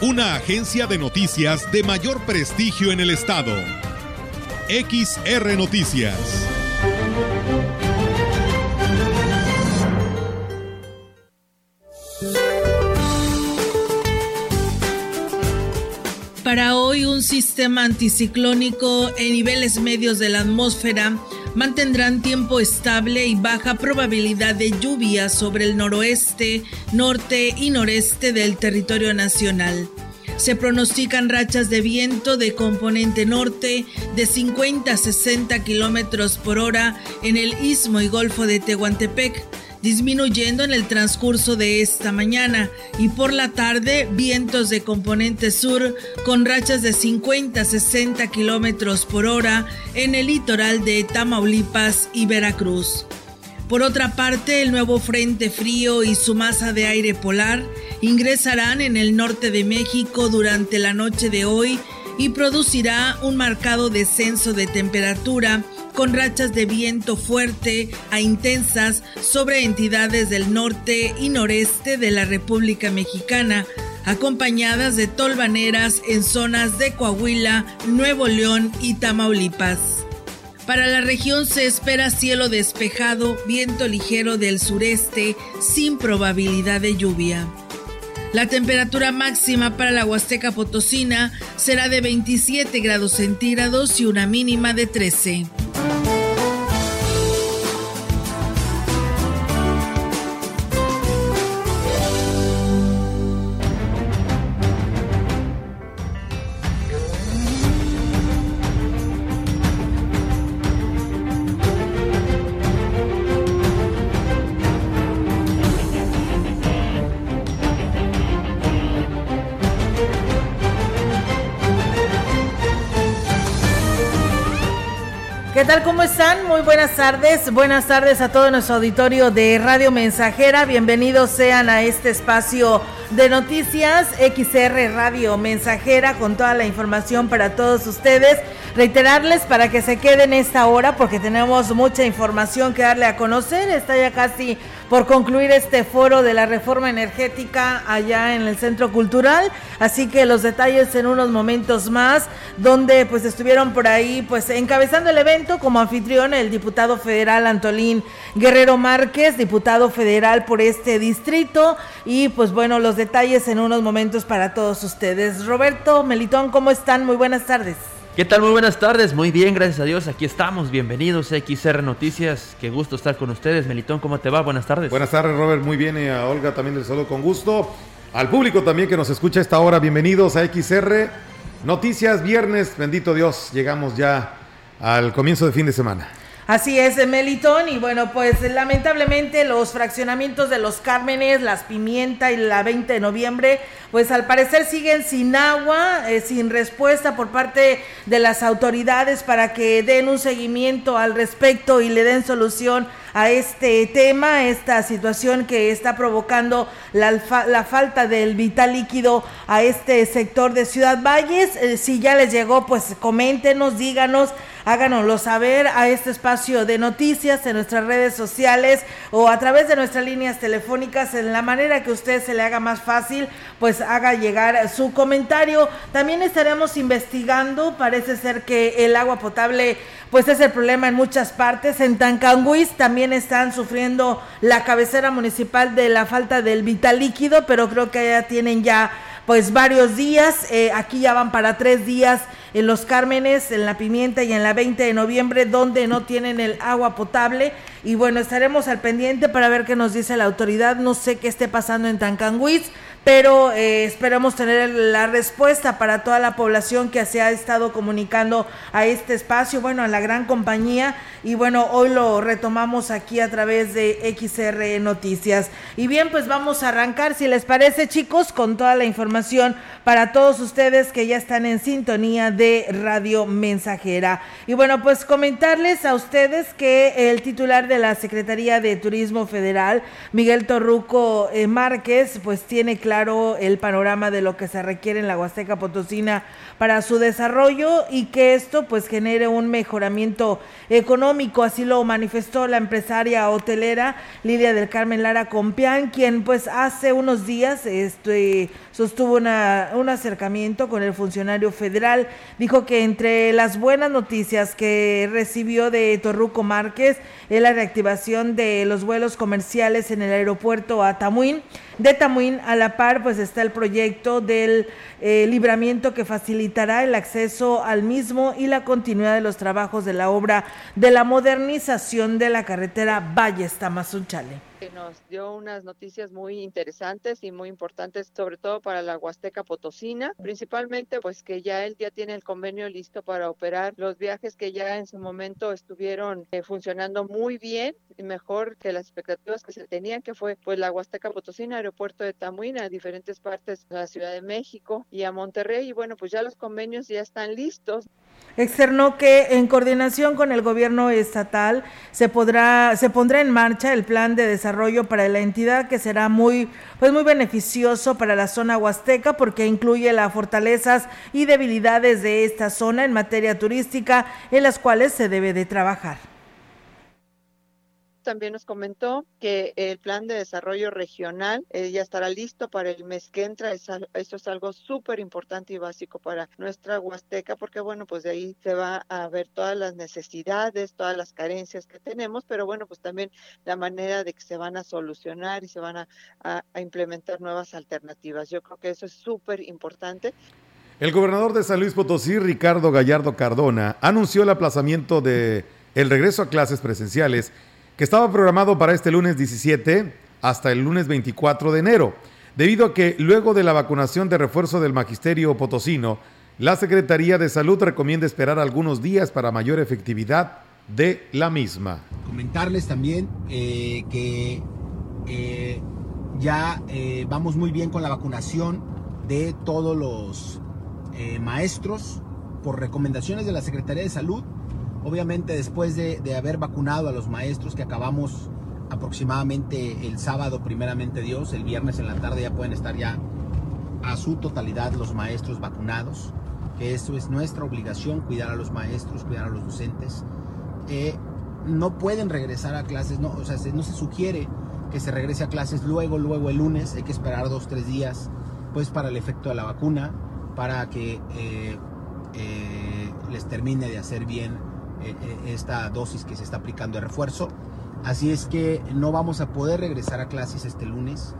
una agencia de noticias de mayor prestigio en el estado. XR Noticias. Para hoy un sistema anticiclónico en niveles medios de la atmósfera mantendrán tiempo estable y baja probabilidad de lluvia sobre el noroeste, norte y noreste del territorio nacional. Se pronostican rachas de viento de componente norte de 50 a 60 kilómetros por hora en el istmo y golfo de Tehuantepec disminuyendo en el transcurso de esta mañana y por la tarde vientos de componente sur con rachas de 50 a 60 kilómetros por hora en el litoral de Tamaulipas y Veracruz. Por otra parte, el nuevo frente frío y su masa de aire polar ingresarán en el norte de México durante la noche de hoy y producirá un marcado descenso de temperatura con rachas de viento fuerte a intensas sobre entidades del norte y noreste de la República Mexicana, acompañadas de tolvaneras en zonas de Coahuila, Nuevo León y Tamaulipas. Para la región se espera cielo despejado, viento ligero del sureste, sin probabilidad de lluvia. La temperatura máxima para la Huasteca Potosina será de 27 grados centígrados y una mínima de 13. Muy buenas tardes. Buenas tardes a todo nuestro auditorio de Radio Mensajera. Bienvenidos sean a este espacio de noticias XR Radio Mensajera con toda la información para todos ustedes. Reiterarles para que se queden esta hora porque tenemos mucha información que darle a conocer. Está ya casi por concluir este foro de la reforma energética allá en el Centro Cultural. Así que los detalles en unos momentos más, donde pues estuvieron por ahí pues encabezando el evento como anfitrión el diputado federal Antolín Guerrero Márquez, diputado federal por este distrito. Y pues bueno, los detalles en unos momentos para todos ustedes. Roberto Melitón, ¿cómo están? Muy buenas tardes. ¿Qué tal? Muy buenas tardes, muy bien, gracias a Dios, aquí estamos, bienvenidos a XR Noticias, qué gusto estar con ustedes, Melitón, ¿cómo te va? Buenas tardes. Buenas tardes, Robert, muy bien, y a Olga también les saludo con gusto, al público también que nos escucha a esta hora, bienvenidos a XR Noticias, viernes, bendito Dios, llegamos ya al comienzo de fin de semana. Así es, Melitón. Y bueno, pues lamentablemente los fraccionamientos de los Cármenes, las Pimienta y la 20 de noviembre, pues al parecer siguen sin agua, eh, sin respuesta por parte de las autoridades para que den un seguimiento al respecto y le den solución a este tema, esta situación que está provocando la, la falta del vital líquido a este sector de Ciudad Valles. Eh, si ya les llegó, pues coméntenos, díganos háganoslo saber a este espacio de noticias en nuestras redes sociales o a través de nuestras líneas telefónicas en la manera que usted se le haga más fácil, pues haga llegar su comentario. También estaremos investigando, parece ser que el agua potable pues es el problema en muchas partes. En Tancanguis también están sufriendo la cabecera municipal de la falta del vital líquido, pero creo que ya tienen ya pues varios días. Eh, aquí ya van para tres días en Los Cármenes, en La Pimienta y en la 20 de noviembre, donde no tienen el agua potable. Y bueno, estaremos al pendiente para ver qué nos dice la autoridad. No sé qué esté pasando en Tancanguis, pero eh, esperamos tener la respuesta para toda la población que se ha estado comunicando a este espacio, bueno, a la gran compañía. Y bueno, hoy lo retomamos aquí a través de XR Noticias. Y bien, pues vamos a arrancar, si les parece, chicos, con toda la información para todos ustedes que ya están en sintonía de Radio Mensajera. Y bueno, pues comentarles a ustedes que el titular de la Secretaría de Turismo Federal, Miguel Torruco eh, Márquez, pues tiene claro el panorama de lo que se requiere en la Huasteca Potosina para su desarrollo y que esto pues genere un mejoramiento económico, así lo manifestó la empresaria hotelera Lidia del Carmen Lara Compián, quien pues hace unos días este, sostuvo una, un acercamiento con el funcionario federal. Dijo que entre las buenas noticias que recibió de Torruco Márquez es la reactivación de los vuelos comerciales en el aeropuerto a Tamuín. De Tamuín a la par pues está el proyecto del eh, libramiento que facilitará el acceso al mismo y la continuidad de los trabajos de la obra de la modernización de la carretera Valles Tamazunchale que nos dio unas noticias muy interesantes y muy importantes, sobre todo para la Huasteca Potosina, principalmente pues que ya él ya tiene el convenio listo para operar los viajes que ya en su momento estuvieron eh, funcionando muy bien y mejor que las expectativas que se tenían, que fue pues la Huasteca Potosina, aeropuerto de Tamuina, a diferentes partes de la Ciudad de México y a Monterrey y bueno, pues ya los convenios ya están listos. Externó que en coordinación con el gobierno estatal se podrá se pondrá en marcha el plan de desarrollo para la entidad que será muy pues muy beneficioso para la zona huasteca porque incluye las fortalezas y debilidades de esta zona en materia turística en las cuales se debe de trabajar también nos comentó que el plan de desarrollo regional eh, ya estará listo para el mes que entra. Esto es algo súper importante y básico para nuestra Huasteca, porque bueno, pues de ahí se va a ver todas las necesidades, todas las carencias que tenemos, pero bueno, pues también la manera de que se van a solucionar y se van a, a implementar nuevas alternativas. Yo creo que eso es súper importante. El gobernador de San Luis Potosí, Ricardo Gallardo Cardona, anunció el aplazamiento de el regreso a clases presenciales que estaba programado para este lunes 17 hasta el lunes 24 de enero, debido a que luego de la vacunación de refuerzo del magisterio potosino, la Secretaría de Salud recomienda esperar algunos días para mayor efectividad de la misma. Comentarles también eh, que eh, ya eh, vamos muy bien con la vacunación de todos los maestros por recomendaciones de la Secretaría de Salud Obviamente después de, haber vacunado a los maestros que acabamos aproximadamente el sábado, primeramente Dios, el viernes en la tarde ya pueden estar ya a su totalidad los maestros vacunados, que eso es nuestra obligación, cuidar a los maestros, cuidar a los docentes. Eh, no pueden regresar a clases, no, o sea, no se sugiere que se regrese a clases luego, luego el lunes, hay que esperar dos, tres días, pues para el efecto de la vacuna, para que eh, eh, les termine de hacer bien esta dosis que se está aplicando de refuerzo. Así es que no vamos a poder regresar a clases este lunes.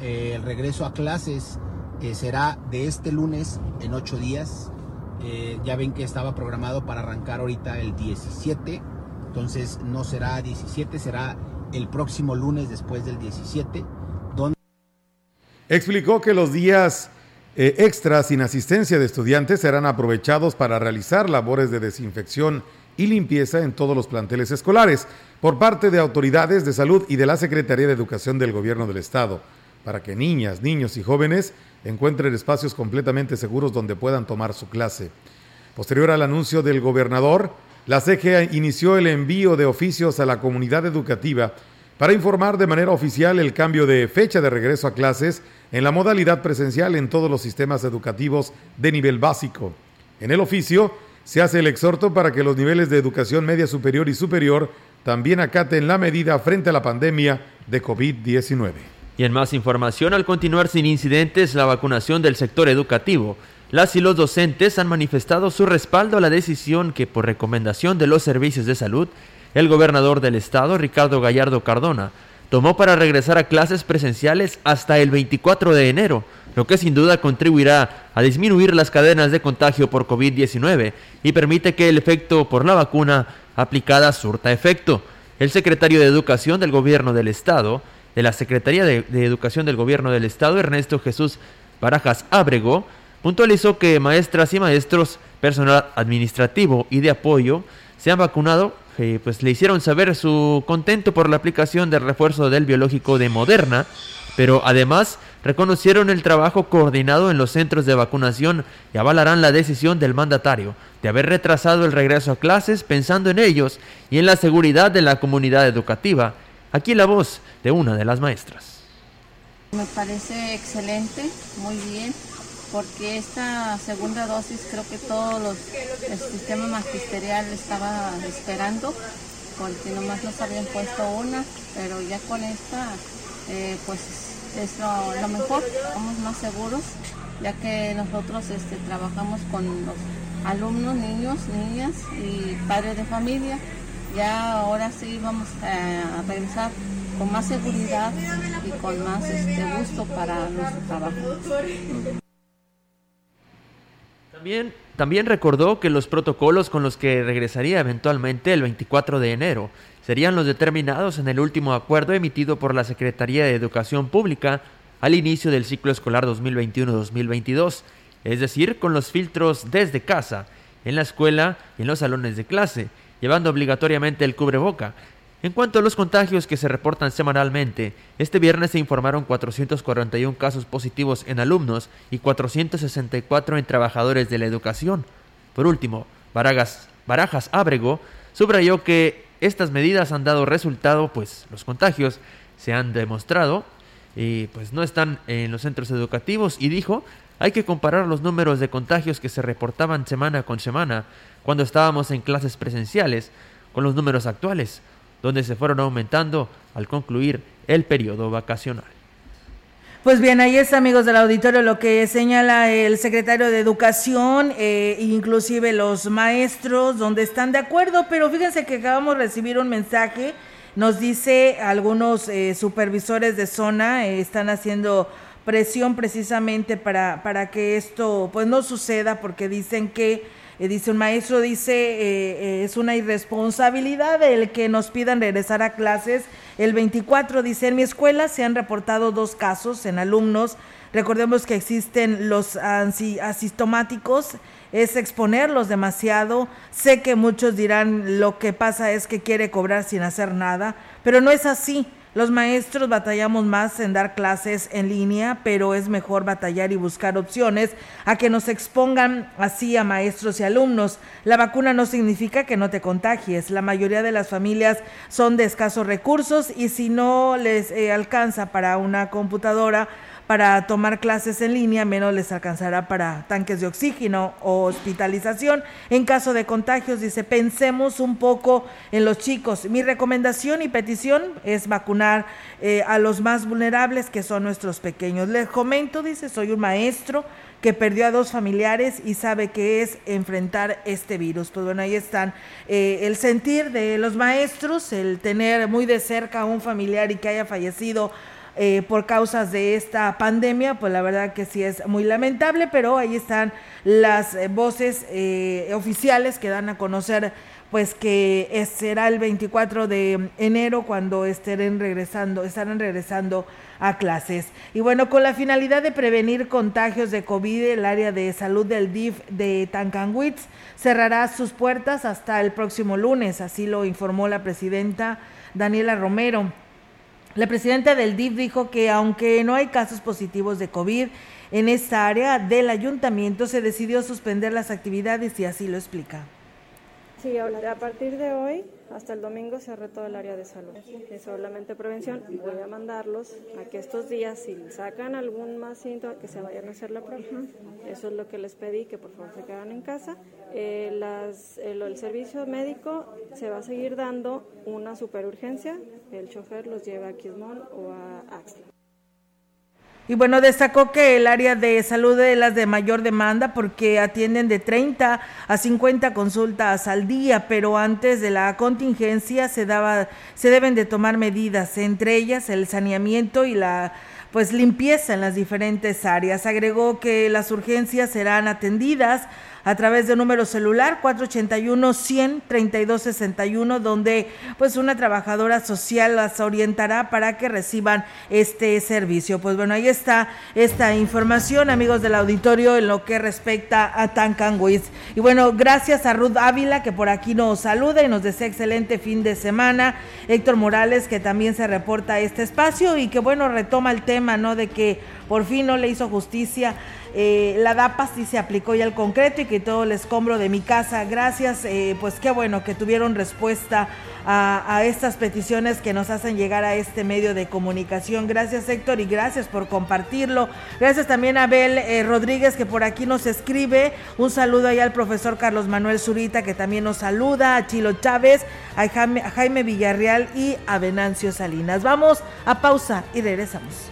Eh, el regreso a clases será de este lunes en ocho días. ya ven que estaba programado para arrancar ahorita el 17. Entonces no será 17, será el próximo lunes después del 17. Donde... Explicó que los días extras sin asistencia de estudiantes serán aprovechados para realizar labores de desinfección y limpieza en todos los planteles escolares por parte de autoridades de salud y de la Secretaría de Educación del Gobierno del Estado, para que niñas, niños y jóvenes encuentren espacios completamente seguros donde puedan tomar su clase. Posterior al anuncio del gobernador, la CGA inició el envío de oficios a la comunidad educativa para informar de manera oficial el cambio de fecha de regreso a clases en la modalidad presencial en todos los sistemas educativos de nivel básico. En el oficio, se hace el exhorto para que los niveles de educación media superior y superior también acaten la medida frente a la pandemia de COVID-19. Y en más información, al continuar sin incidentes la vacunación del sector educativo, las y los docentes han manifestado su respaldo a la decisión que, por recomendación de los servicios de salud, el gobernador del estado, Ricardo Gallardo Cardona, tomó para regresar a clases presenciales hasta el 24 de enero, lo que sin duda contribuirá a disminuir las cadenas de contagio por COVID-19 y permite que el efecto por la vacuna aplicada surta efecto. El secretario de Educación del Gobierno del Estado, de la Secretaría de, Educación del Gobierno del Estado, Ernesto Jesús Barajas Ábrego, puntualizó que maestras y maestros, personal administrativo y de apoyo se han vacunado, eh, pues le hicieron saber su contento por la aplicación del refuerzo del biológico de Moderna, pero además reconocieron el trabajo coordinado en los centros de vacunación y avalarán la decisión del mandatario de haber retrasado el regreso a clases pensando en ellos y en la seguridad de la comunidad educativa. Aquí la voz de una de las maestras. Me parece excelente, muy bien, porque esta segunda dosis creo que todo los, el sistema magisterial estaba esperando, porque nomás nos habían puesto una, pero ya con esta, eh, pues es lo, mejor, estamos más seguros, ya que nosotros este, trabajamos con los alumnos, niños, niñas y padres de familia. Ya ahora sí vamos a regresar con más seguridad y con más este, gusto para nuestro trabajo. También, también recordó que los protocolos con los que regresaría eventualmente el 24 de enero serían los determinados en el último acuerdo emitido por la Secretaría de Educación Pública al inicio del ciclo escolar 2021-2022, es decir, con los filtros desde casa, en la escuela y en los salones de clase, llevando obligatoriamente el cubreboca. En cuanto a los contagios que se reportan semanalmente, este viernes se informaron 441 casos positivos en alumnos y 464 en trabajadores de la educación. Por último, Barajas, Ábrego subrayó que estas medidas han dado resultado, pues los contagios se han demostrado y pues no están en los centros educativos y dijo, hay que comparar los números de contagios que se reportaban semana con semana cuando estábamos en clases presenciales con los números actuales, donde se fueron aumentando al concluir el periodo vacacional. Pues bien, ahí está, amigos del auditorio, lo que señala el secretario de Educación, eh, inclusive los maestros, donde están de acuerdo, pero fíjense que acabamos de recibir un mensaje, nos dice algunos eh, supervisores de zona eh, están haciendo presión precisamente para, para que esto pues no suceda, porque dicen que eh, dice un maestro, dice, eh, es una irresponsabilidad el que nos pidan regresar a clases. El 24 dice, en mi escuela se han reportado dos casos en alumnos. Recordemos que existen los asistomáticos, es exponerlos demasiado. Sé que muchos dirán lo que pasa es que quiere cobrar sin hacer nada, pero no es así. Los maestros batallamos más en dar clases en línea, pero es mejor batallar y buscar opciones a que nos expongan así a maestros y alumnos. La vacuna no significa que no te contagies. La mayoría de las familias son de escasos recursos y si no les eh, alcanza para una computadora, para tomar clases en línea, menos les alcanzará para tanques de oxígeno o hospitalización. En caso de contagios, dice, pensemos un poco en los chicos. Mi recomendación y petición es vacunar eh, a los más vulnerables, que son nuestros pequeños. Les comento, dice, soy un maestro que perdió a dos familiares y sabe que es enfrentar este virus. Pues bueno, ahí están eh, el sentir de los maestros, el tener muy de cerca a un familiar y que haya fallecido eh, por causas de esta pandemia, pues la verdad que sí es muy lamentable, pero ahí están las eh, voces eh, oficiales que dan a conocer pues que será el 24 de enero cuando estén regresando, estarán regresando a clases. Y bueno, con la finalidad de prevenir contagios de COVID, el área de salud del DIF de Tancanwitz cerrará sus puertas hasta el próximo lunes, así lo informó la presidenta Daniela Romero. La presidenta del DIF dijo que aunque no hay casos positivos de COVID en esta área del ayuntamiento, se decidió suspender las actividades y así lo explica. Sí, a partir de hoy hasta el domingo cerré todo el área de salud. Es solamente prevención. Voy a mandarlos a que estos días, si sacan algún más síntoma, que se vayan a hacer la prueba. Eso es lo que les pedí, que por favor se quedan en casa. Eh, las, el, el, servicio médico se va a seguir dando una superurgencia. El chofer los lleva a Quismón o a Axla. Y bueno, destacó que el área de salud es las de mayor demanda porque atienden de 30 a 50 consultas al día, pero antes de la contingencia se daba se deben de tomar medidas, entre ellas el saneamiento y la pues limpieza en las diferentes áreas. Agregó que las urgencias serán atendidas a través de número celular 481 100 3261 donde pues una trabajadora social las orientará para que reciban este servicio. Pues bueno, ahí está esta información, amigos del auditorio, en lo que respecta a Tancanguis. Y bueno, gracias a Ruth Ávila que por aquí nos saluda y nos desea excelente fin de semana. Héctor Morales que también se reporta a este espacio y que bueno, retoma el tema, ¿no? De que por fin no le hizo justicia eh, la DAPA sí se aplicó ya el concreto y que todo el escombro de mi casa. Gracias, eh, pues qué bueno que tuvieron respuesta a, estas peticiones que nos hacen llegar a este medio de comunicación. Gracias Héctor y gracias por compartirlo. Gracias también a Abel eh, Rodríguez que por aquí nos escribe. Un saludo ahí al profesor Carlos Manuel Zurita que también nos saluda, a Chilo Chávez, a Jaime, a Jaime Villarreal y a Venancio Salinas. Vamos a pausa y regresamos.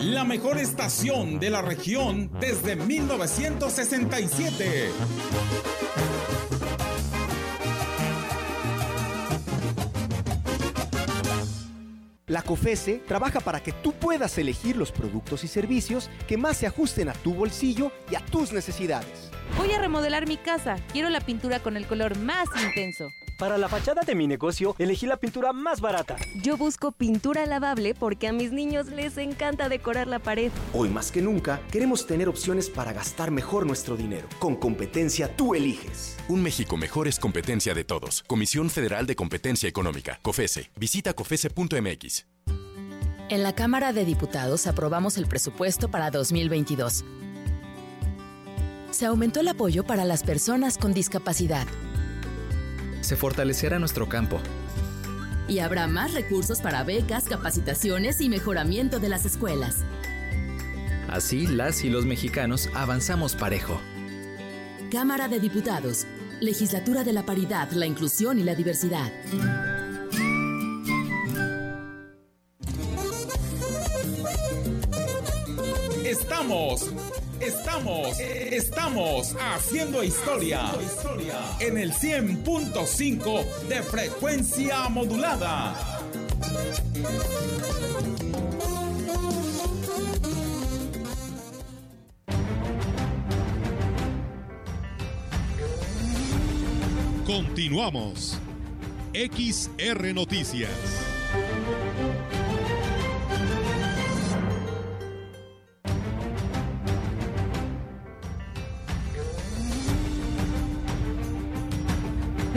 la mejor estación de la región desde 1967. La COFESE trabaja para que tú puedas elegir los productos y servicios que más se ajusten a tu bolsillo y a tus necesidades. Voy a remodelar mi casa. Quiero la pintura con el color más intenso. Para la fachada de mi negocio, elegí la pintura más barata. Yo busco pintura lavable porque a mis niños les encanta decorar la pared. Hoy más que nunca, queremos tener opciones para gastar mejor nuestro dinero. Con competencia tú eliges. Un México mejor es competencia de todos. Comisión Federal de Competencia Económica, COFESE. Visita COFESE.mx. En la Cámara de Diputados aprobamos el presupuesto para 2022. Se aumentó el apoyo para las personas con discapacidad se fortalecerá nuestro campo. Y habrá más recursos para becas, capacitaciones y mejoramiento de las escuelas. Así, las y los mexicanos avanzamos parejo. Cámara de Diputados, Legislatura de la Paridad, la Inclusión y la Diversidad. Estamos Estamos, estamos haciendo historia en el 100.5 de frecuencia modulada. Continuamos. XR Noticias.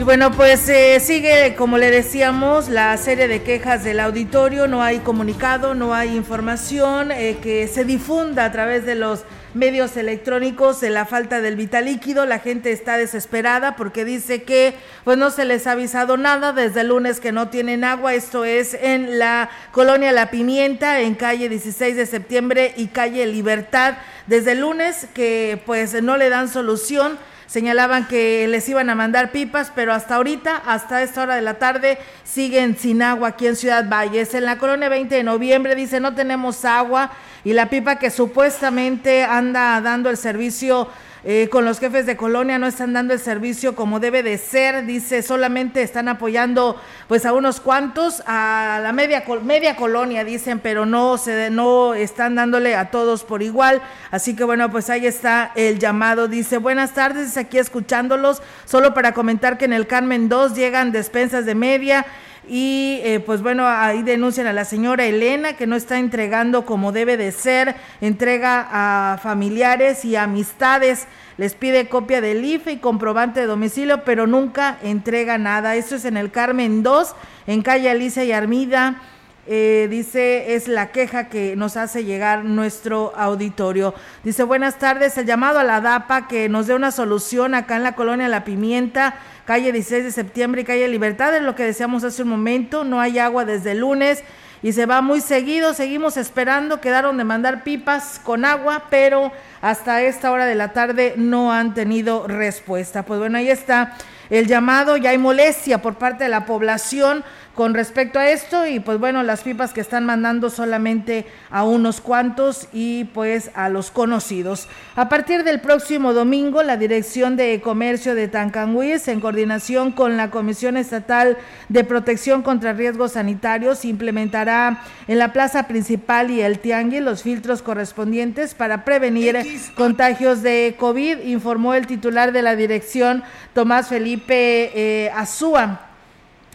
Bueno, pues eh, sigue, como le decíamos, la serie de quejas del auditorio. No hay comunicado, no hay información eh, que se difunda a través de los medios electrónicos de la falta del vital líquido. La gente está desesperada porque dice que pues no se les ha avisado nada desde el lunes que no tienen agua. Esto es en la colonia La Pimienta, en calle 16 de septiembre y calle Libertad. Desde el lunes que pues no le dan solución señalaban que les iban a mandar pipas, pero hasta ahorita, hasta esta hora de la tarde, siguen sin agua aquí en Ciudad Valles. En la colonia 20 de noviembre dice no tenemos agua y la pipa que supuestamente anda dando el servicio eh, con los jefes de colonia no están dando el servicio como debe de ser, dice, solamente están apoyando pues a unos cuantos, a la media, media colonia dicen, pero no, se, no están dándole a todos por igual, así que bueno, pues ahí está el llamado, dice, buenas tardes, aquí escuchándolos, solo para comentar que en el Carmen 2 llegan despensas de media, y eh, pues bueno, ahí denuncian a la señora Elena que no está entregando como debe de ser, entrega a familiares y amistades, les pide copia del IFE y comprobante de domicilio, pero nunca entrega nada. Eso es en el Carmen 2, en calle Alicia y Armida Eh, dice, es la queja que nos hace llegar nuestro auditorio. Dice, buenas tardes, el llamado a la DAPA que nos dé una solución acá en la colonia La Pimienta, calle 16 de septiembre y calle Libertad, es lo que decíamos hace un momento, no hay agua desde el lunes y se va muy seguido, seguimos esperando, quedaron de mandar pipas con agua, pero hasta esta hora de la tarde no han tenido respuesta. Pues bueno, ahí está el llamado, ya hay molestia por parte de la población con respecto a esto y pues bueno, las pipas que están mandando solamente a unos cuantos y pues a los conocidos. A partir del próximo domingo, la Dirección de Comercio de Tancanhuiz, en coordinación con la Comisión Estatal de Protección contra Riesgos Sanitarios, implementará en la plaza principal y el tianguis los filtros correspondientes para prevenir contagios de COVID, informó el titular de la dirección, Tomás Felipe eh, Azúa.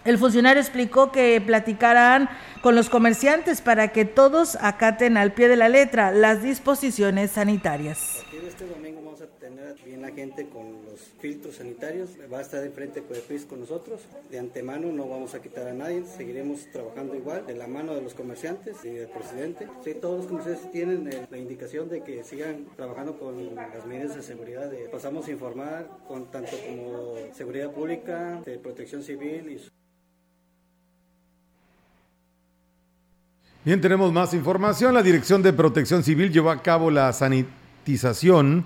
El funcionario explicó que platicarán con los comerciantes para que todos acaten al pie de la letra las disposiciones sanitarias. Este domingo vamos a tener bien la gente con los filtros sanitarios, va a estar de frente con nosotros. De antemano no vamos a quitar a nadie, seguiremos trabajando igual, de la mano de los comerciantes y del presidente. Sí, todos los comerciantes tienen la indicación de que sigan trabajando con las medidas de seguridad. pasamos a informar con tanto como seguridad pública, de protección civil y Bien, tenemos más información. La Dirección de Protección Civil llevó a cabo la sanitización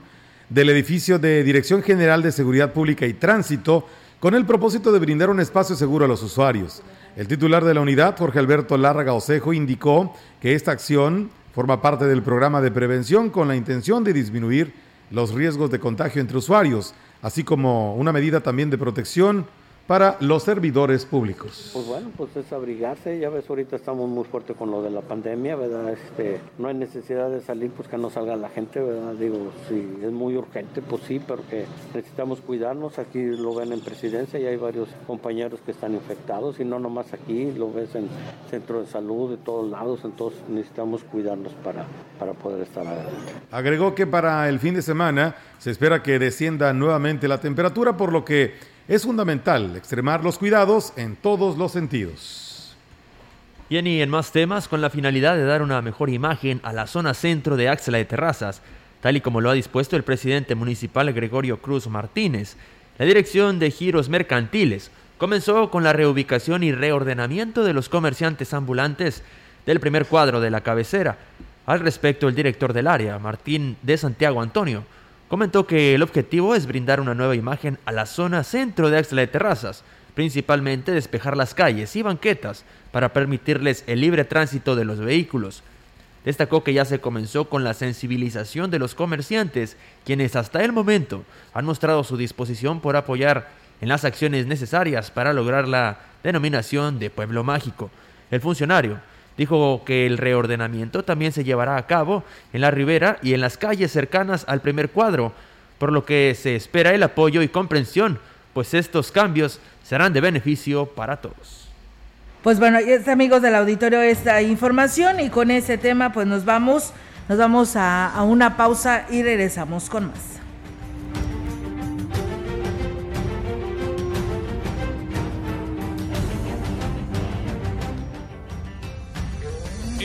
del edificio de Dirección General de Seguridad Pública y Tránsito con el propósito de brindar un espacio seguro a los usuarios. El titular de la unidad, Jorge Alberto Lárraga Osejo, indicó que esta acción forma parte del programa de prevención con la intención de disminuir los riesgos de contagio entre usuarios, así como una medida también de protección para los servidores públicos. Pues bueno, pues es abrigarse, ya ves, ahorita estamos muy fuerte con lo de la pandemia, ¿verdad? Este, no hay necesidad de salir, pues que no salga la gente, ¿verdad? Digo, si es muy urgente, pues sí, pero que necesitamos cuidarnos, aquí lo ven en presidencia y hay varios compañeros que están infectados y no nomás aquí, lo ves en centro de salud, de todos lados, entonces necesitamos cuidarnos para, para poder estar adelante. Agregó que para el fin de semana se espera que descienda nuevamente la temperatura, por lo que es fundamental extremar los cuidados en todos los sentidos. Y en más temas, con la finalidad de dar una mejor imagen a la zona centro de Axla de Terrazas, tal y como lo ha dispuesto el presidente municipal Gregorio Cruz Martínez, la Dirección de Giros Mercantiles comenzó con la reubicación y reordenamiento de los comerciantes ambulantes del primer cuadro de la cabecera. Al respecto, el director del área, Martín de Santiago Antonio, comentó que el objetivo es brindar una nueva imagen a la zona centro de Axla de Terrazas, principalmente despejar las calles y banquetas para permitirles el libre tránsito de los vehículos. Destacó que ya se comenzó con la sensibilización de los comerciantes, quienes hasta el momento han mostrado su disposición por apoyar en las acciones necesarias para lograr la denominación de pueblo mágico. El funcionario Dijo que el reordenamiento también se llevará a cabo en la ribera y en las calles cercanas al primer cuadro, por lo que se espera el apoyo y comprensión, pues estos cambios serán de beneficio para todos. Pues bueno, amigos del auditorio esta información y con ese tema pues nos vamos, nos vamos a, a una pausa y regresamos con más.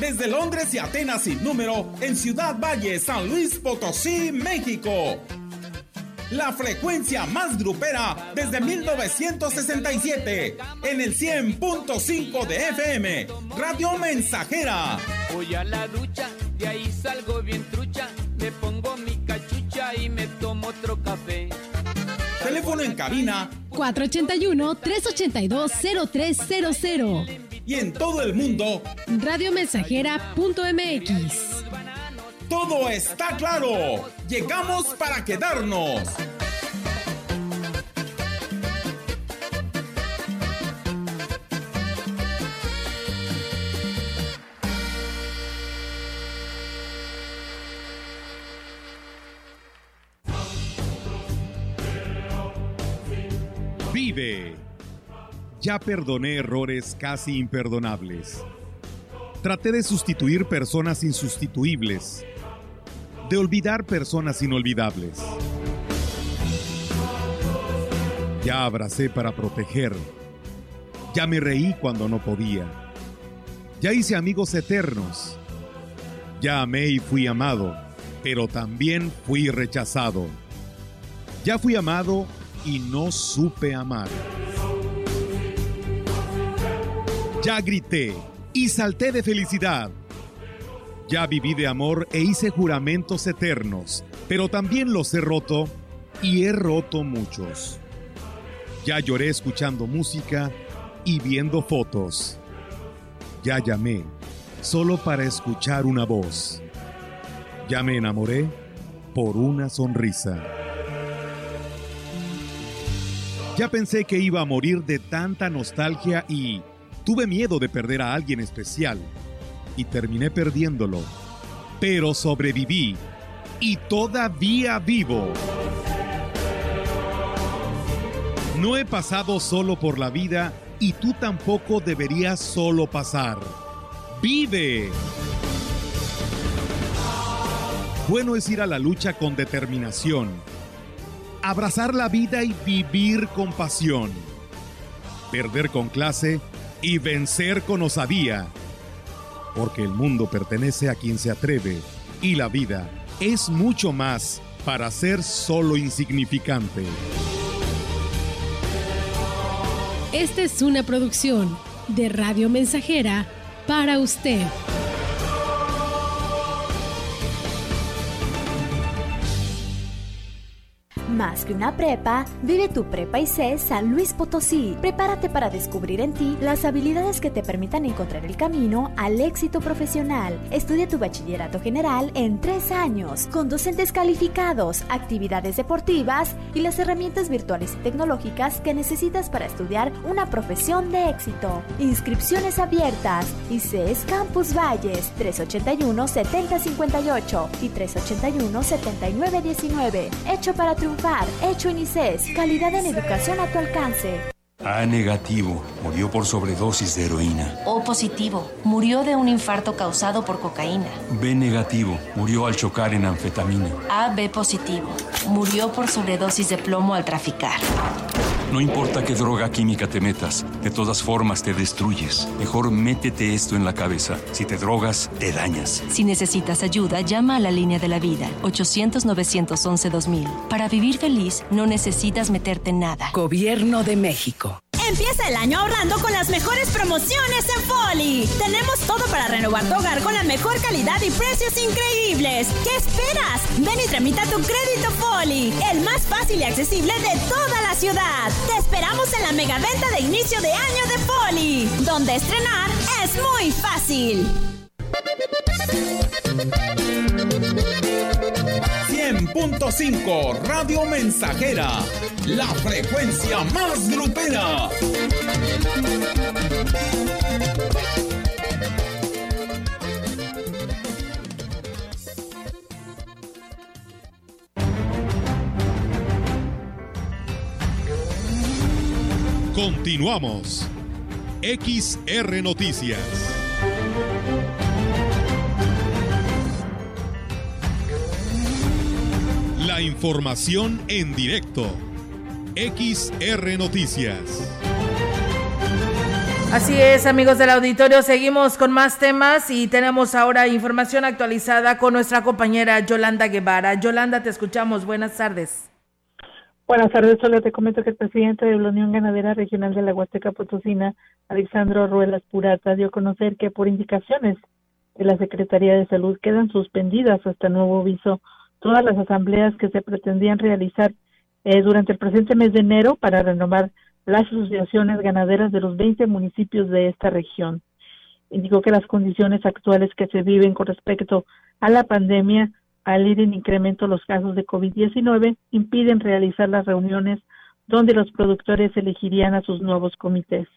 desde Londres y Atenas sin número, en Ciudad Valle, San Luis Potosí, México. La frecuencia más grupera desde 1967, en el 100.5 de FM, Radio Mensajera. Voy a la ducha, de ahí salgo bien trucha, me pongo mi cachucha y me tomo otro café. Teléfono en cabina 481-382-0300 y en todo el mundo radiomensajera.mx. Todo está claro. Llegamos para quedarnos. Ya perdoné errores casi imperdonables. Traté de sustituir personas insustituibles. De olvidar personas inolvidables. Ya abracé para proteger. Ya me reí cuando no podía. Ya hice amigos eternos. Ya amé y fui amado, pero también fui rechazado. Ya fui amado y no supe amar. Ya grité y salté de felicidad. Ya viví de amor e hice juramentos eternos, pero también los he roto y he roto muchos. Ya lloré escuchando música y viendo fotos. Ya llamé solo para escuchar una voz. Ya me enamoré por una sonrisa. Ya pensé que iba a morir de tanta nostalgia y tuve miedo de perder a alguien especial y terminé perdiéndolo. Pero sobreviví y todavía vivo. No he pasado solo por la vida y tú tampoco deberías solo pasar. ¡Vive! Bueno es ir a la lucha con determinación, abrazar la vida y vivir con pasión, perder con clase y vencer con osadía, porque el mundo pertenece a quien se atreve y la vida es mucho más para ser solo insignificante. Esta es una producción de Radio Mensajera para usted. Más que una prepa, vive tu prepa sé San Luis Potosí. Prepárate para descubrir en ti las habilidades que te permitan encontrar el camino al éxito profesional. Estudia tu bachillerato general en tres años, con docentes calificados, actividades deportivas y las herramientas virtuales y tecnológicas que necesitas para estudiar una profesión de éxito. Inscripciones abiertas. ICES Campus Valles 381-7058 y 381-7919. Hecho para triunfar. Hecho en ICES. Calidad en educación a tu alcance. A negativo, murió por sobredosis de heroína. O positivo, murió de un infarto causado por cocaína. B negativo, murió al chocar en anfetamina. A B positivo, murió por sobredosis de plomo al traficar. No importa qué droga química te metas, de todas formas te destruyes. Mejor métete esto en la cabeza. Si te drogas, te dañas. Si necesitas ayuda, llama a la línea de la vida, 800-911-2000. Para vivir feliz, no necesitas meterte en nada. Gobierno de México. Empieza el año ahorrando con las mejores promociones en Foli. Tenemos todo para renovar tu hogar con la mejor calidad y precios increíbles. ¿Qué esperas? Ven y tramita tu crédito Foli, el más fácil y accesible de toda la ciudad. Te esperamos en la mega venta de inicio de año de Foli, donde estrenar es muy fácil. 100.5 Radio Mensajera, la frecuencia más grupera. Continuamos. XR Noticias. La información en directo. XR Noticias. Así es, amigos del auditorio, seguimos con más temas y tenemos ahora información actualizada con nuestra compañera Yolanda Guevara. Yolanda, te escuchamos. Buenas tardes. Buenas tardes, solo te comento que el presidente de la Unión Ganadera Regional de la Huasteca Potosina, Alexandro Ruelas Purata, dio a conocer que por indicaciones de la Secretaría de Salud quedan suspendidas hasta nuevo aviso todas las asambleas que se pretendían realizar eh, durante el presente mes de enero para renovar las asociaciones ganaderas de los 20 municipios de esta región. Indicó que las condiciones actuales que se viven con respecto a la pandemia al ir en incremento los casos de COVID-19 impiden realizar las reuniones donde los productores elegirían a sus nuevos comités.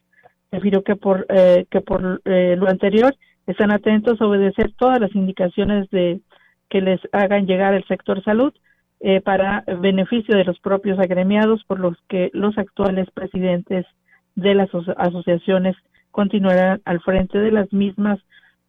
Refirió que por, eh, que por eh, lo anterior están atentos a obedecer todas las indicaciones de que les hagan llegar el sector salud eh, para beneficio de los propios agremiados, por los que los actuales presidentes de las asociaciones continuarán al frente de las mismas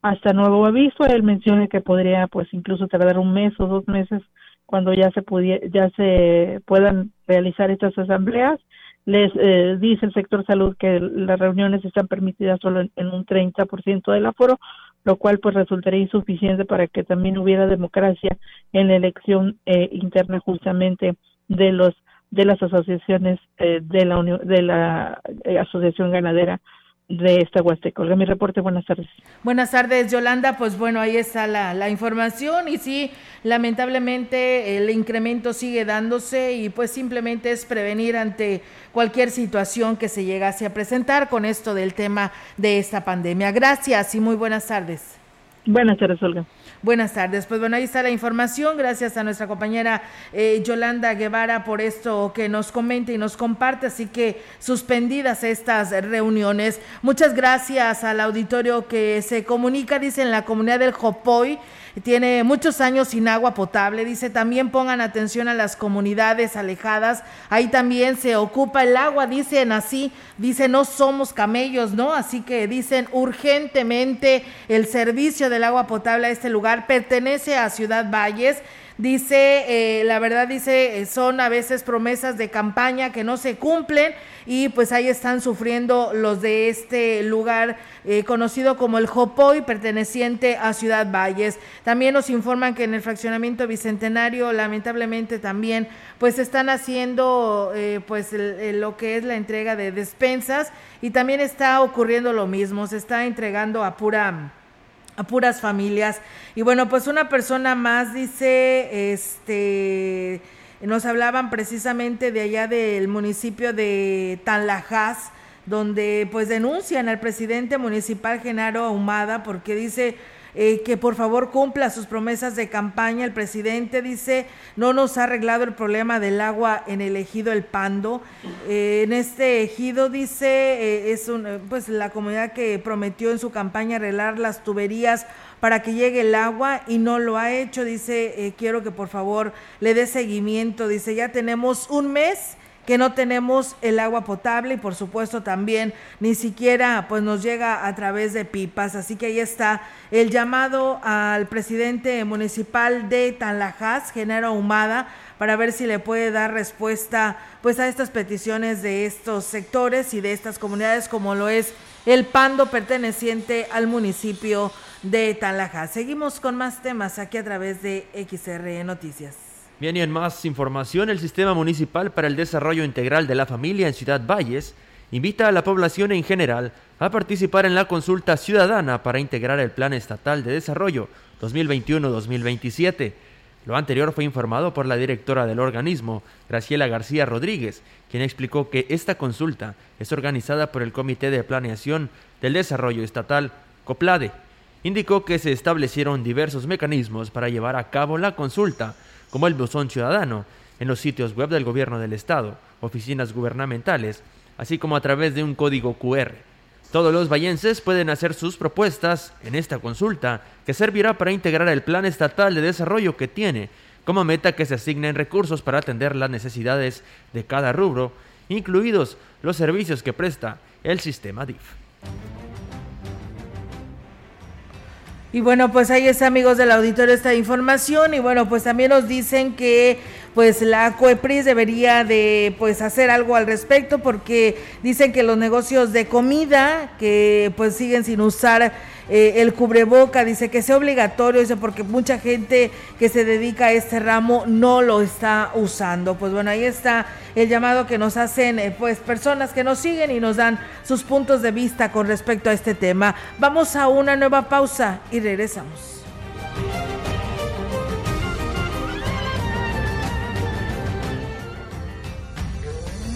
hasta nuevo aviso. Él menciona que podría pues incluso tardar un mes o dos meses cuando ya se ya se puedan realizar estas asambleas. Les eh, dice el sector salud que las reuniones están permitidas solo en, un 30% del aforo, lo cual pues resultaría insuficiente para que también hubiera democracia en la elección eh, interna justamente de los de las asociaciones eh, de la de la asociación ganadera de esta Huasteca. mi reporte, buenas tardes. Buenas tardes, Yolanda. Pues bueno, ahí está la, la, información y sí, lamentablemente el incremento sigue dándose y pues simplemente es prevenir ante cualquier situación que se llegase a presentar con esto del tema de esta pandemia. Gracias y muy buenas tardes. Buenas tardes, Olga. Buenas tardes. Pues bueno, ahí está la información. Gracias a nuestra compañera eh, Yolanda Guevara por esto que nos comenta y nos comparte. Así que suspendidas estas reuniones. Muchas gracias al auditorio que se comunica, dice, en la comunidad del Jopoy tiene muchos años sin agua potable. Dice, también pongan atención a las comunidades alejadas. Ahí también se ocupa el agua, dicen así, dice, no somos camellos, ¿no? Así que dicen urgentemente el servicio del agua potable a este lugar pertenece a Ciudad Valles. Dice, eh, la verdad dice, eh, son a veces promesas de campaña que no se cumplen y pues ahí están sufriendo los de este lugar eh, conocido como el Jopoy, perteneciente a Ciudad Valles. También nos informan que en el fraccionamiento bicentenario, lamentablemente también, pues están haciendo pues lo que es la entrega de despensas y también está ocurriendo lo mismo, se está entregando a pura a puras familias. Y bueno, pues una persona más dice, este, nos hablaban precisamente de allá del municipio de Tanlajas, donde pues denuncian al presidente municipal Genaro Ahumada porque dice eh, que por favor cumpla sus promesas de campaña. El presidente dice, no nos ha arreglado el problema del agua en el ejido El Pando. Eh, en este ejido dice, eh, es un, pues la comunidad que prometió en su campaña arreglar las tuberías para que llegue el agua y no lo ha hecho. Dice, quiero que por favor le dé seguimiento. Dice, ya tenemos un mes que no tenemos el agua potable y por supuesto también ni siquiera pues nos llega a través de pipas. Así que ahí está el llamado al presidente municipal de Tanlajas, Genaro Humada, para ver si le puede dar respuesta pues a estas peticiones de estos sectores y de estas comunidades como lo es el Pando perteneciente al municipio de Tanlajas. Seguimos con más temas aquí a través de XR Noticias. Bien, y en más información, el Sistema Municipal para el Desarrollo Integral de la Familia en Ciudad Valles invita a la población en general a participar en la consulta ciudadana para integrar el Plan Estatal de Desarrollo 2021-2027. Lo anterior fue informado por la directora del organismo, Graciela García Rodríguez, quien explicó que esta consulta es organizada por el Comité de Planeación del Desarrollo Estatal, COPLADE. Indicó que se establecieron diversos mecanismos para llevar a cabo la consulta, como el buzón ciudadano, en los sitios web del gobierno del estado, oficinas gubernamentales, así como a través de un código QR. Todos los vallenses pueden hacer sus propuestas en esta consulta, que servirá para integrar el plan estatal de desarrollo que tiene como meta que se asignen recursos para atender las necesidades de cada rubro, incluidos los servicios que presta el sistema DIF. Y bueno, pues ahí está, amigos del auditorio, esta información. Y bueno, pues también nos dicen que pues la COEPRIS debería de pues hacer algo al respecto porque dicen que los negocios de comida que pues siguen sin usar eh, el cubreboca, dice que sea obligatorio, dice porque mucha gente que se dedica a este ramo no lo está usando. Pues bueno, ahí está el llamado que nos hacen eh, pues personas que nos siguen y nos dan sus puntos de vista con respecto a este tema. Vamos a una nueva pausa y regresamos.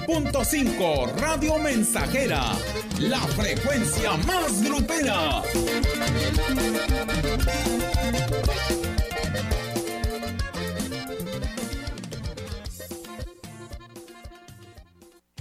100.5 Radio Mensajera, la frecuencia más grupera.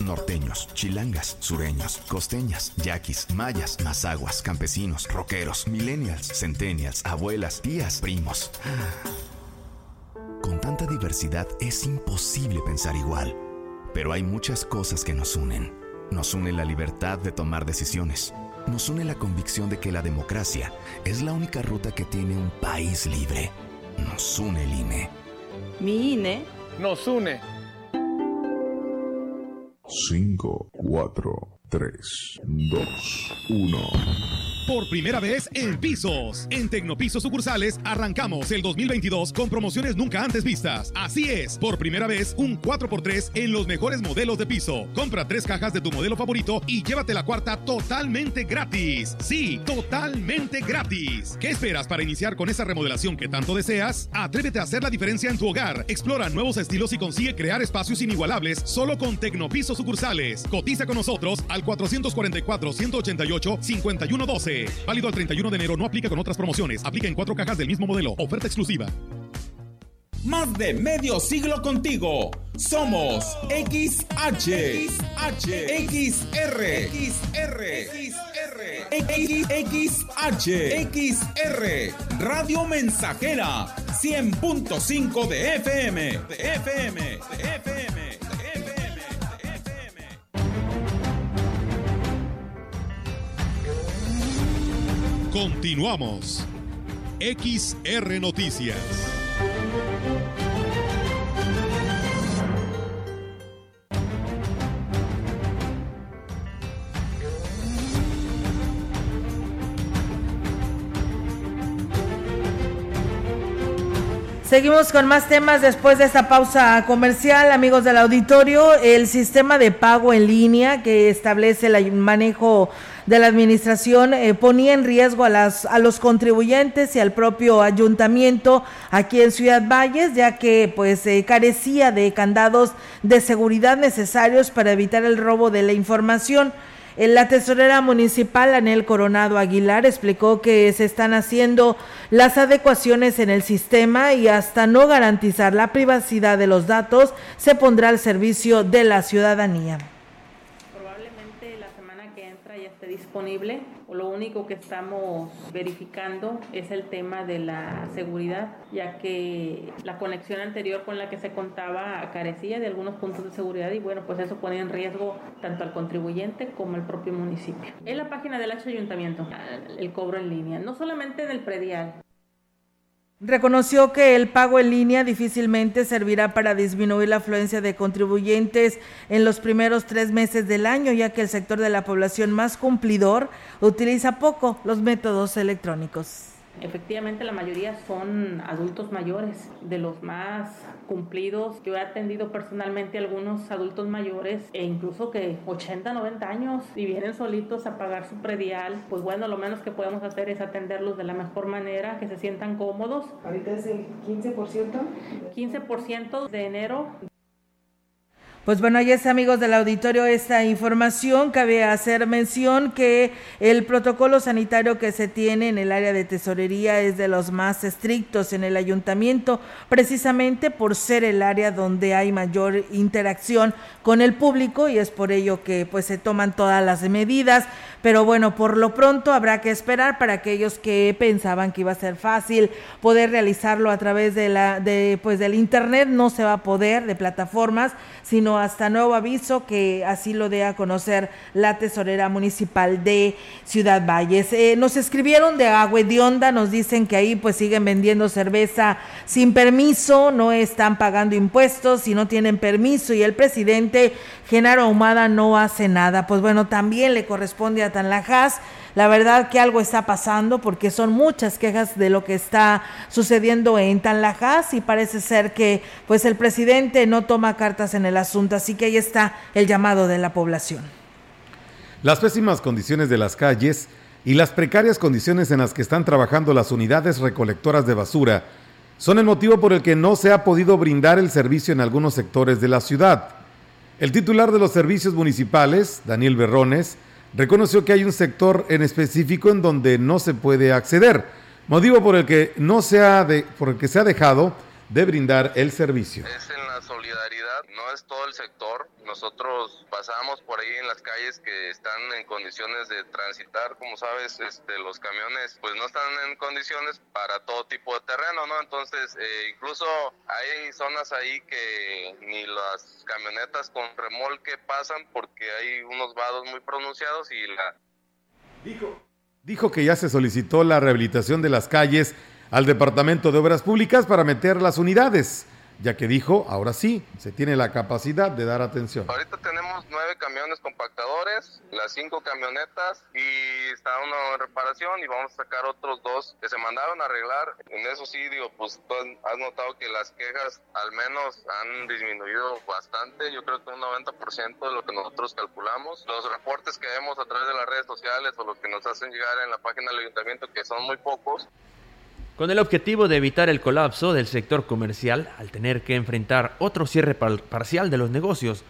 norteños, chilangas, sureños, costeñas, yaquis, mayas, mazaguas, campesinos, rockeros, millennials, centennials, abuelas, tías, primos. Con tanta diversidad es imposible pensar igual, pero hay muchas cosas que nos unen. Nos une la libertad de tomar decisiones. Nos une la convicción de que la democracia es la única ruta que tiene un país libre. Nos une el INE. Mi INE nos une 5, 4, 3, 2, 1. Por primera vez en pisos. En Tecnopisos sucursales arrancamos el 2022 con promociones nunca antes vistas. Así es, por primera vez un 4x3 en los mejores modelos de piso. Compra tres cajas de tu modelo favorito y llévate la cuarta totalmente gratis. Sí, totalmente gratis. ¿Qué esperas para iniciar con esa remodelación que tanto deseas? Atrévete a hacer la diferencia en tu hogar. Explora nuevos estilos y consigue crear espacios inigualables solo con Tecnopisos sucursales. Cotiza con nosotros al 444 188 5112. Válido al 31 de enero. No aplica con otras promociones. Aplica en cuatro cajas del mismo modelo. Oferta exclusiva. Más de medio siglo contigo. Somos XH, XH, XR, XR, XR, XH, XR, Radio Mensajera, 100.5 de FM, de FM, de FM. Continuamos. XR Noticias. Seguimos con más temas después de esta pausa comercial, amigos del auditorio. El sistema de pago en línea que establece el manejo de la administración eh, ponía en riesgo a, las, a los contribuyentes y al propio ayuntamiento aquí en Ciudad Valles, ya que pues eh, carecía de candados de seguridad necesarios para evitar el robo de la información. La tesorera municipal, Anel Coronado Aguilar, explicó que se están haciendo las adecuaciones en el sistema y hasta no garantizar la privacidad de los datos, se pondrá al servicio de la ciudadanía. Disponible. Lo único que estamos verificando es el tema de la seguridad, ya que la conexión anterior con la que se contaba carecía de algunos puntos de seguridad y bueno, pues eso pone en riesgo tanto al contribuyente como al propio municipio. En la página del H Ayuntamiento, el cobro en línea, no solamente en el predial, Reconoció que el pago en línea difícilmente servirá para disminuir la afluencia de contribuyentes en los primeros tres meses del año, ya que el sector de la población más cumplidor utiliza poco los métodos electrónicos. Efectivamente, la mayoría son adultos mayores, de los más cumplidos. Yo he atendido personalmente a algunos adultos mayores e incluso que 80, 90 años y vienen solitos a pagar su predial. Pues bueno, lo menos que podemos hacer es atenderlos de la mejor manera, que se sientan cómodos. Ahorita es el 15%. 15% de enero pues bueno, ahí es amigos del auditorio esta información. Cabe hacer mención que el protocolo sanitario que se tiene en el área de tesorería es de los más estrictos en el ayuntamiento, precisamente por ser el área donde hay mayor interacción con el público y es por ello que pues se toman todas las medidas. Pero bueno, por lo pronto habrá que esperar para aquellos que pensaban que iba a ser fácil poder realizarlo a través de la de pues del internet, no se va a poder de plataformas, sino hasta nuevo aviso que así lo dé a conocer la tesorera municipal de Ciudad Valles. Eh, nos escribieron de Agua de Onda, nos dicen que ahí pues siguen vendiendo cerveza sin permiso, no están pagando impuestos y no tienen permiso y el presidente Genaro Ahumada no hace nada. Pues bueno, también le corresponde a Tanlajas la verdad que algo está pasando porque son muchas quejas de lo que está sucediendo en Tanlajas y parece ser que pues el presidente no toma cartas en el asunto, así que ahí está el llamado de la población. Las pésimas condiciones de las calles y las precarias condiciones en las que están trabajando las unidades recolectoras de basura son el motivo por el que no se ha podido brindar el servicio en algunos sectores de la ciudad. El titular de los servicios municipales, Daniel Berrones, reconoció que hay un sector en específico en donde no se puede acceder, motivo por el que no se ha de, por el que se ha dejado de brindar el servicio. Es en la solidaridad, no es todo el sector. Nosotros pasamos por ahí en las calles que están en condiciones de transitar, como sabes, este, los camiones pues no están en condiciones para todo tipo de terreno, ¿no? Entonces, eh, incluso hay zonas ahí que ni las camionetas con remolque pasan porque hay unos vados muy pronunciados y la... Dijo. Dijo que ya se solicitó la rehabilitación de las calles al Departamento de Obras Públicas para meter las unidades, ya que dijo, ahora sí, se tiene la capacidad de dar atención. Ahorita tenemos nueve camiones compactadores, las cinco camionetas y está uno en reparación y vamos a sacar otros dos que se mandaron a arreglar. En eso sí, digo, pues tú has notado que las quejas al menos han disminuido bastante, yo creo que un 90% de lo que nosotros calculamos. Los reportes que vemos a través de las redes sociales o los que nos hacen llegar en la página del ayuntamiento, que son muy pocos, con el objetivo de evitar el colapso del sector comercial al tener que enfrentar otro cierre parcial de los negocios,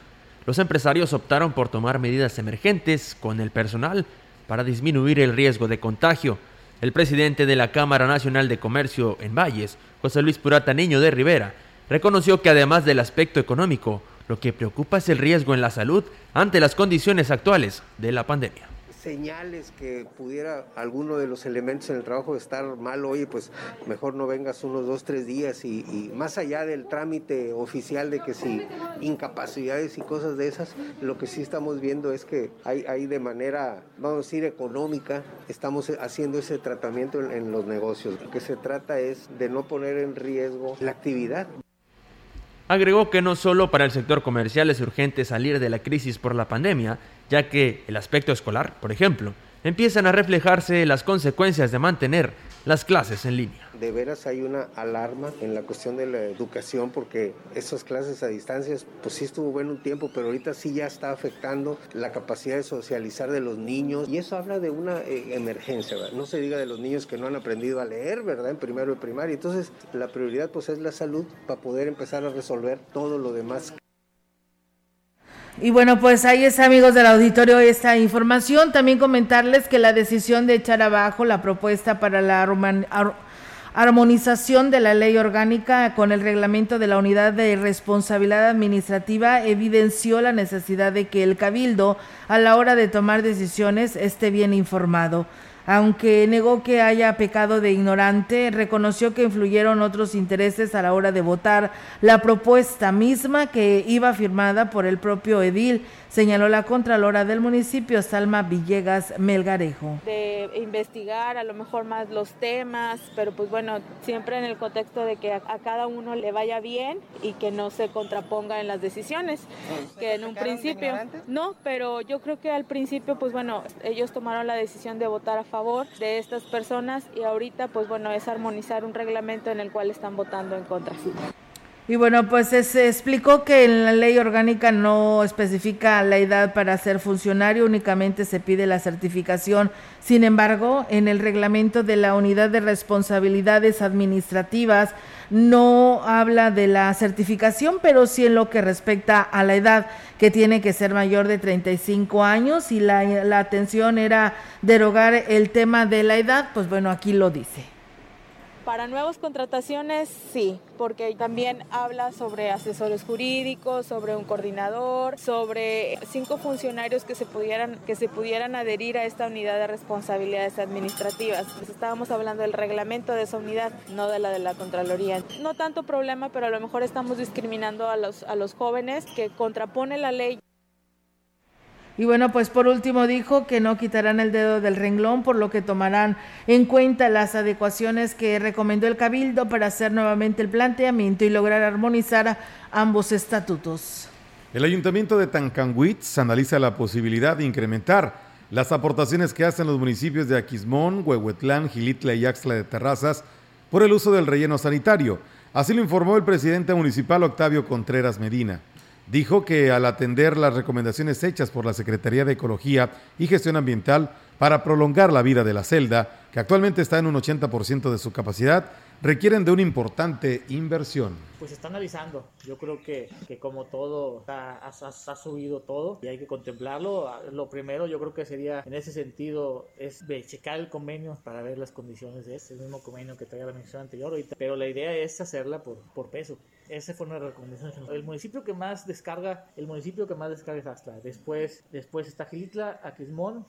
los empresarios optaron por tomar medidas emergentes con el personal para disminuir el riesgo de contagio. El presidente de la Cámara Nacional de Comercio en Valles, José Luis Purata Niño de Rivera, reconoció que además del aspecto económico, lo que preocupa es el riesgo en la salud ante las condiciones actuales de la pandemia señales que pudiera alguno de los elementos en el trabajo estar mal, oye, pues mejor no vengas unos dos, tres días y, más allá del trámite oficial de que si incapacidades y cosas de esas, lo que sí estamos viendo es que hay, de manera, vamos a decir, económica, estamos haciendo ese tratamiento en, en los negocios. Lo que se trata es de no poner en riesgo la actividad. Agregó que no solo para el sector comercial es urgente salir de la crisis por la pandemia, ya que el aspecto escolar, por ejemplo, empiezan a reflejarse las consecuencias de mantener las clases en línea. De veras hay una alarma en la cuestión de la educación porque esas clases a distancias, pues sí estuvo bueno un tiempo, pero ahorita sí ya está afectando la capacidad de socializar de los niños y eso habla de una eh, emergencia, ¿verdad? No se diga de los niños que no han aprendido a leer, ¿verdad? En primero de primaria. Entonces, la prioridad pues es la salud para poder empezar a resolver todo lo demás. Y bueno, pues ahí es amigos del auditorio esta información. También comentarles que la decisión de echar abajo la propuesta para la armonización de la ley orgánica con el reglamento de la unidad de responsabilidad administrativa evidenció la necesidad de que el cabildo a la hora de tomar decisiones esté bien informado. Aunque negó que haya pecado de ignorante, reconoció que influyeron otros intereses a la hora de votar la propuesta misma que iba firmada por el propio edil señaló la Contralora del municipio, Salma Villegas Melgarejo. De investigar a lo mejor más los temas, pero pues bueno, siempre en el contexto de que a, cada uno le vaya bien y que no se contraponga en las decisiones, que en un principio no, pero yo creo que al principio pues bueno, ellos tomaron la decisión de votar a favor de estas personas y ahorita pues bueno, es armonizar un reglamento en el cual están votando en contra. Y bueno, pues se explicó que en la ley orgánica no especifica la edad para ser funcionario, únicamente se pide la certificación. Sin embargo, en el reglamento de la Unidad de Responsabilidades Administrativas no habla de la certificación, pero sí en lo que respecta a la edad, que tiene que ser mayor de 35 años y la, la atención era derogar el tema de la edad, pues bueno, aquí lo dice. Para nuevas contrataciones, sí, porque también habla sobre asesores jurídicos, sobre un coordinador, sobre cinco funcionarios que se pudieran, que se pudieran adherir a esta unidad de responsabilidades administrativas. Pues estábamos hablando del reglamento de esa unidad, no de la de la Contraloría. No tanto problema, pero a lo mejor estamos discriminando a los, a los jóvenes que contrapone la ley. Y bueno, pues por último dijo que no quitarán el dedo del renglón, por lo que tomarán en cuenta las adecuaciones que recomendó el Cabildo para hacer nuevamente el planteamiento y lograr armonizar ambos estatutos. El Ayuntamiento de Tancanwitz analiza la posibilidad de incrementar las aportaciones que hacen los municipios de Aquismón, Huehuetlán, Gilitla y Axtla de Terrazas por el uso del relleno sanitario. Así lo informó el presidente municipal Octavio Contreras Medina. Dijo que al atender las recomendaciones hechas por la Secretaría de Ecología y Gestión Ambiental para prolongar la vida de la celda, que actualmente está en un 80% de su capacidad, requieren de una importante inversión. Pues están avisando. Yo creo que, que como todo ha, ha, ha, subido todo y hay que contemplarlo. Lo primero yo creo que sería en ese sentido es checar el convenio para ver las condiciones de ese mismo convenio que traía la mención anterior. Pero la idea es hacerla por, por peso. Esa fue una recomendación. El municipio que más descarga, el municipio que más descarga es Astla. Después, después está Gilitla, Aquismón,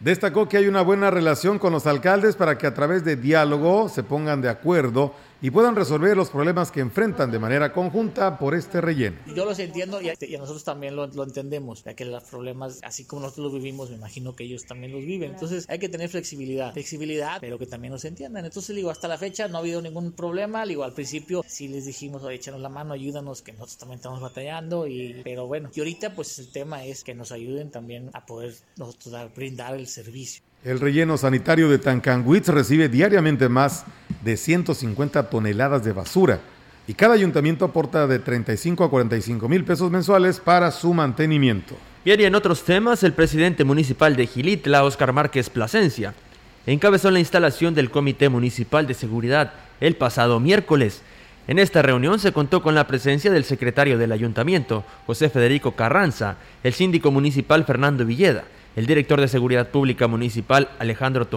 Destacó que hay una buena relación con los alcaldes para que a través de diálogo se pongan de acuerdo y puedan resolver los problemas que enfrentan de manera conjunta por este relleno. Yo los entiendo y, y nosotros también lo, lo, entendemos, ya que los problemas, así como nosotros los vivimos, me imagino que ellos también los viven. Entonces hay que tener flexibilidad, flexibilidad, pero que también nos entiendan. Entonces digo, hasta la fecha no ha habido ningún problema. Digo, al principio sí les dijimos, oye, échanos la mano, ayúdanos, que nosotros también estamos batallando. Y, pero bueno, y ahorita pues el tema es que nos ayuden también a poder nosotros dar, brindar el servicio. El relleno sanitario de Tancanwitz recibe diariamente más de 150 toneladas de basura y cada ayuntamiento aporta de 35 a 45 mil pesos mensuales para su mantenimiento. Y en otros temas, el presidente municipal de Gilitla, Oscar Márquez Plasencia, encabezó la instalación del Comité Municipal de Seguridad el pasado miércoles. En esta reunión se contó con la presencia del secretario del ayuntamiento, José Federico Carranza, el síndico municipal Fernando Villeda, el director de Seguridad Pública Municipal Alejandro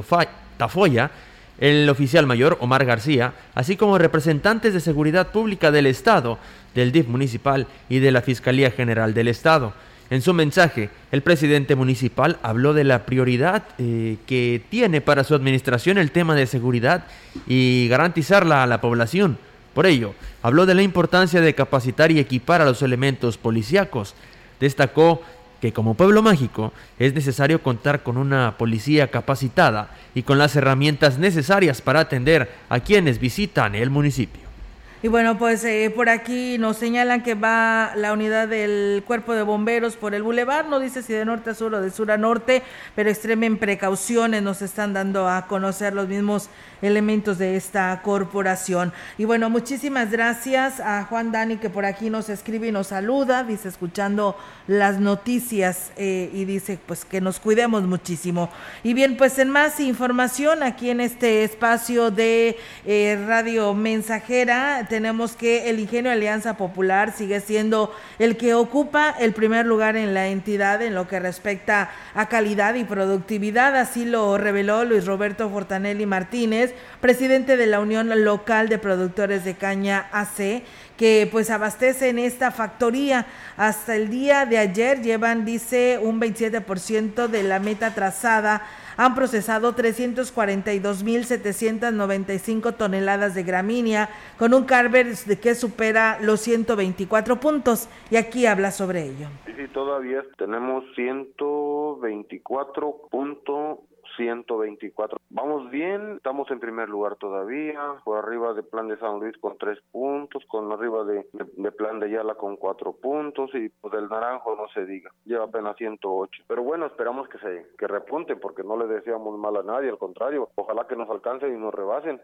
Tafoya, el oficial mayor Omar García, así como representantes de Seguridad Pública del Estado, del DIF municipal y de la Fiscalía General del Estado. En su mensaje, el presidente municipal habló de la prioridad eh, que tiene para su administración el tema de seguridad y garantizarla a la población. Por ello, habló de la importancia de capacitar y equipar a los elementos policíacos. Destacó que como pueblo mágico es necesario contar con una policía capacitada y con las herramientas necesarias para atender a quienes visitan el municipio. Y bueno, pues eh, por aquí nos señalan que va la unidad del cuerpo de bomberos por el bulevar, no dice si de norte a sur o de sur a norte, pero extremen precauciones nos están dando a conocer los mismos elementos de esta corporación. Y bueno, muchísimas gracias a Juan Dani que por aquí nos escribe y nos saluda, dice escuchando las noticias eh, y dice pues que nos cuidemos muchísimo. Y bien, pues en más información aquí en este espacio de eh, Radio Mensajera tenemos que el Ingenio Alianza Popular sigue siendo el que ocupa el primer lugar en la entidad en lo que respecta a calidad y productividad. Así lo reveló Luis Roberto Fortanelli Martínez, presidente de la Unión Local de Productores de Caña AC, que pues abastece en esta factoría. Hasta el día de ayer llevan, dice, un 27% de la meta trazada han procesado 342.795 toneladas de gramínea con un Carver que supera los 124 puntos y aquí habla sobre ello. Sí, todavía tenemos 124 puntos 124. Vamos bien, estamos en primer lugar todavía, por arriba de Plan de San Luis con tres puntos, con arriba de, Plan de Yala con cuatro puntos y pues del Naranjo no se diga, lleva apenas 108. Pero bueno, esperamos que se que repunte porque no le deseamos mal a nadie, al contrario, ojalá que nos alcancen y nos rebasen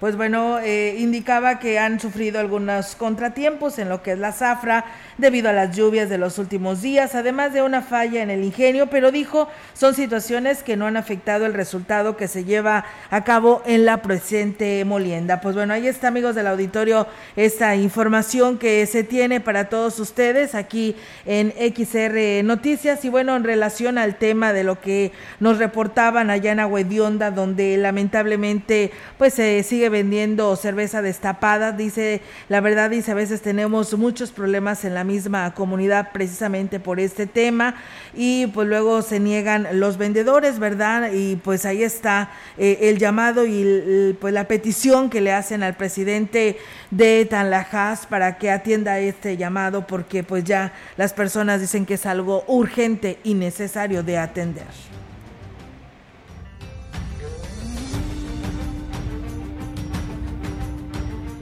pues bueno, eh, indicaba que han sufrido algunos contratiempos en lo que es la zafra debido a las lluvias de los últimos días, además de una falla en el ingenio, pero dijo son situaciones que no han afectado el resultado que se lleva a cabo en la presente molienda. Pues bueno, ahí está amigos del auditorio esta información que se tiene para todos ustedes aquí en XR Noticias y bueno, en relación al tema de lo que nos reportaban allá en Aguedionda, donde lamentablemente pues se sigue vendiendo cerveza destapada. Dice, la verdad dice, a veces tenemos muchos problemas en la misma comunidad precisamente por este tema y pues luego se niegan los vendedores, ¿verdad? Y pues ahí está eh, el llamado y pues la petición que le hacen al presidente de Tanlajas para que atienda este llamado porque pues ya las personas dicen que es algo urgente y necesario de atender.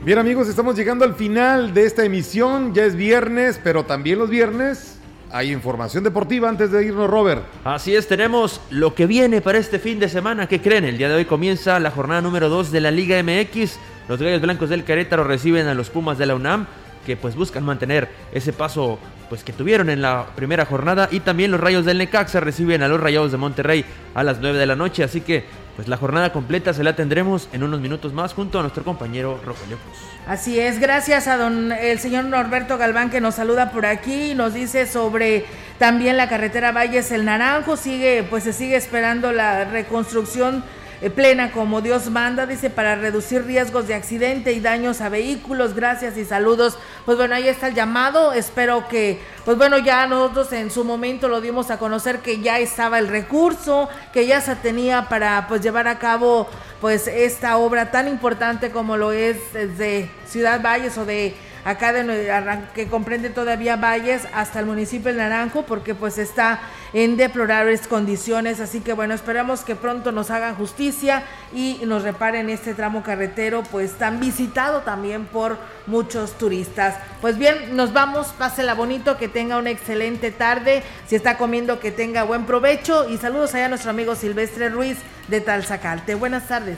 Bien amigos, estamos llegando al final de esta emisión. Ya es viernes, pero también los viernes hay información deportiva antes de irnos, Robert. Así es, tenemos lo que viene para este fin de semana. ¿Qué creen? El día de hoy comienza la jornada número 2 de la Liga MX. Los Gallos Blancos del Querétaro reciben a los Pumas de la UNAM, que pues buscan mantener ese paso pues que tuvieron en la primera jornada y también los Rayos del Necaxa reciben a los Rayados de Monterrey a las 9 de la noche, así que pues la jornada completa se la tendremos en unos minutos más junto a nuestro compañero Rogelio Cruz. Así es, gracias a don el señor Norberto Galván que nos saluda por aquí y nos dice sobre también la carretera Valles El Naranjo, sigue pues se sigue esperando la reconstrucción plena como Dios manda, dice, para reducir riesgos de accidente y daños a vehículos. Gracias y saludos. Pues bueno, ahí está el llamado. Espero que, pues bueno, ya nosotros en su momento lo dimos a conocer que ya estaba el recurso, que ya se tenía para pues llevar a cabo pues esta obra tan importante como lo es de Ciudad Valles o de acá de, que comprende todavía Valles hasta el municipio de Naranjo porque pues está en deplorables condiciones. Así que bueno esperamos que pronto nos hagan justicia y nos reparen este tramo carretero pues tan visitado también por muchos turistas. Pues bien nos vamos. Pásela bonito que tenga una excelente tarde. Si está comiendo que tenga buen provecho. Y saludos allá a nuestro amigo Silvestre Ruiz de Talzacalte. Buenas tardes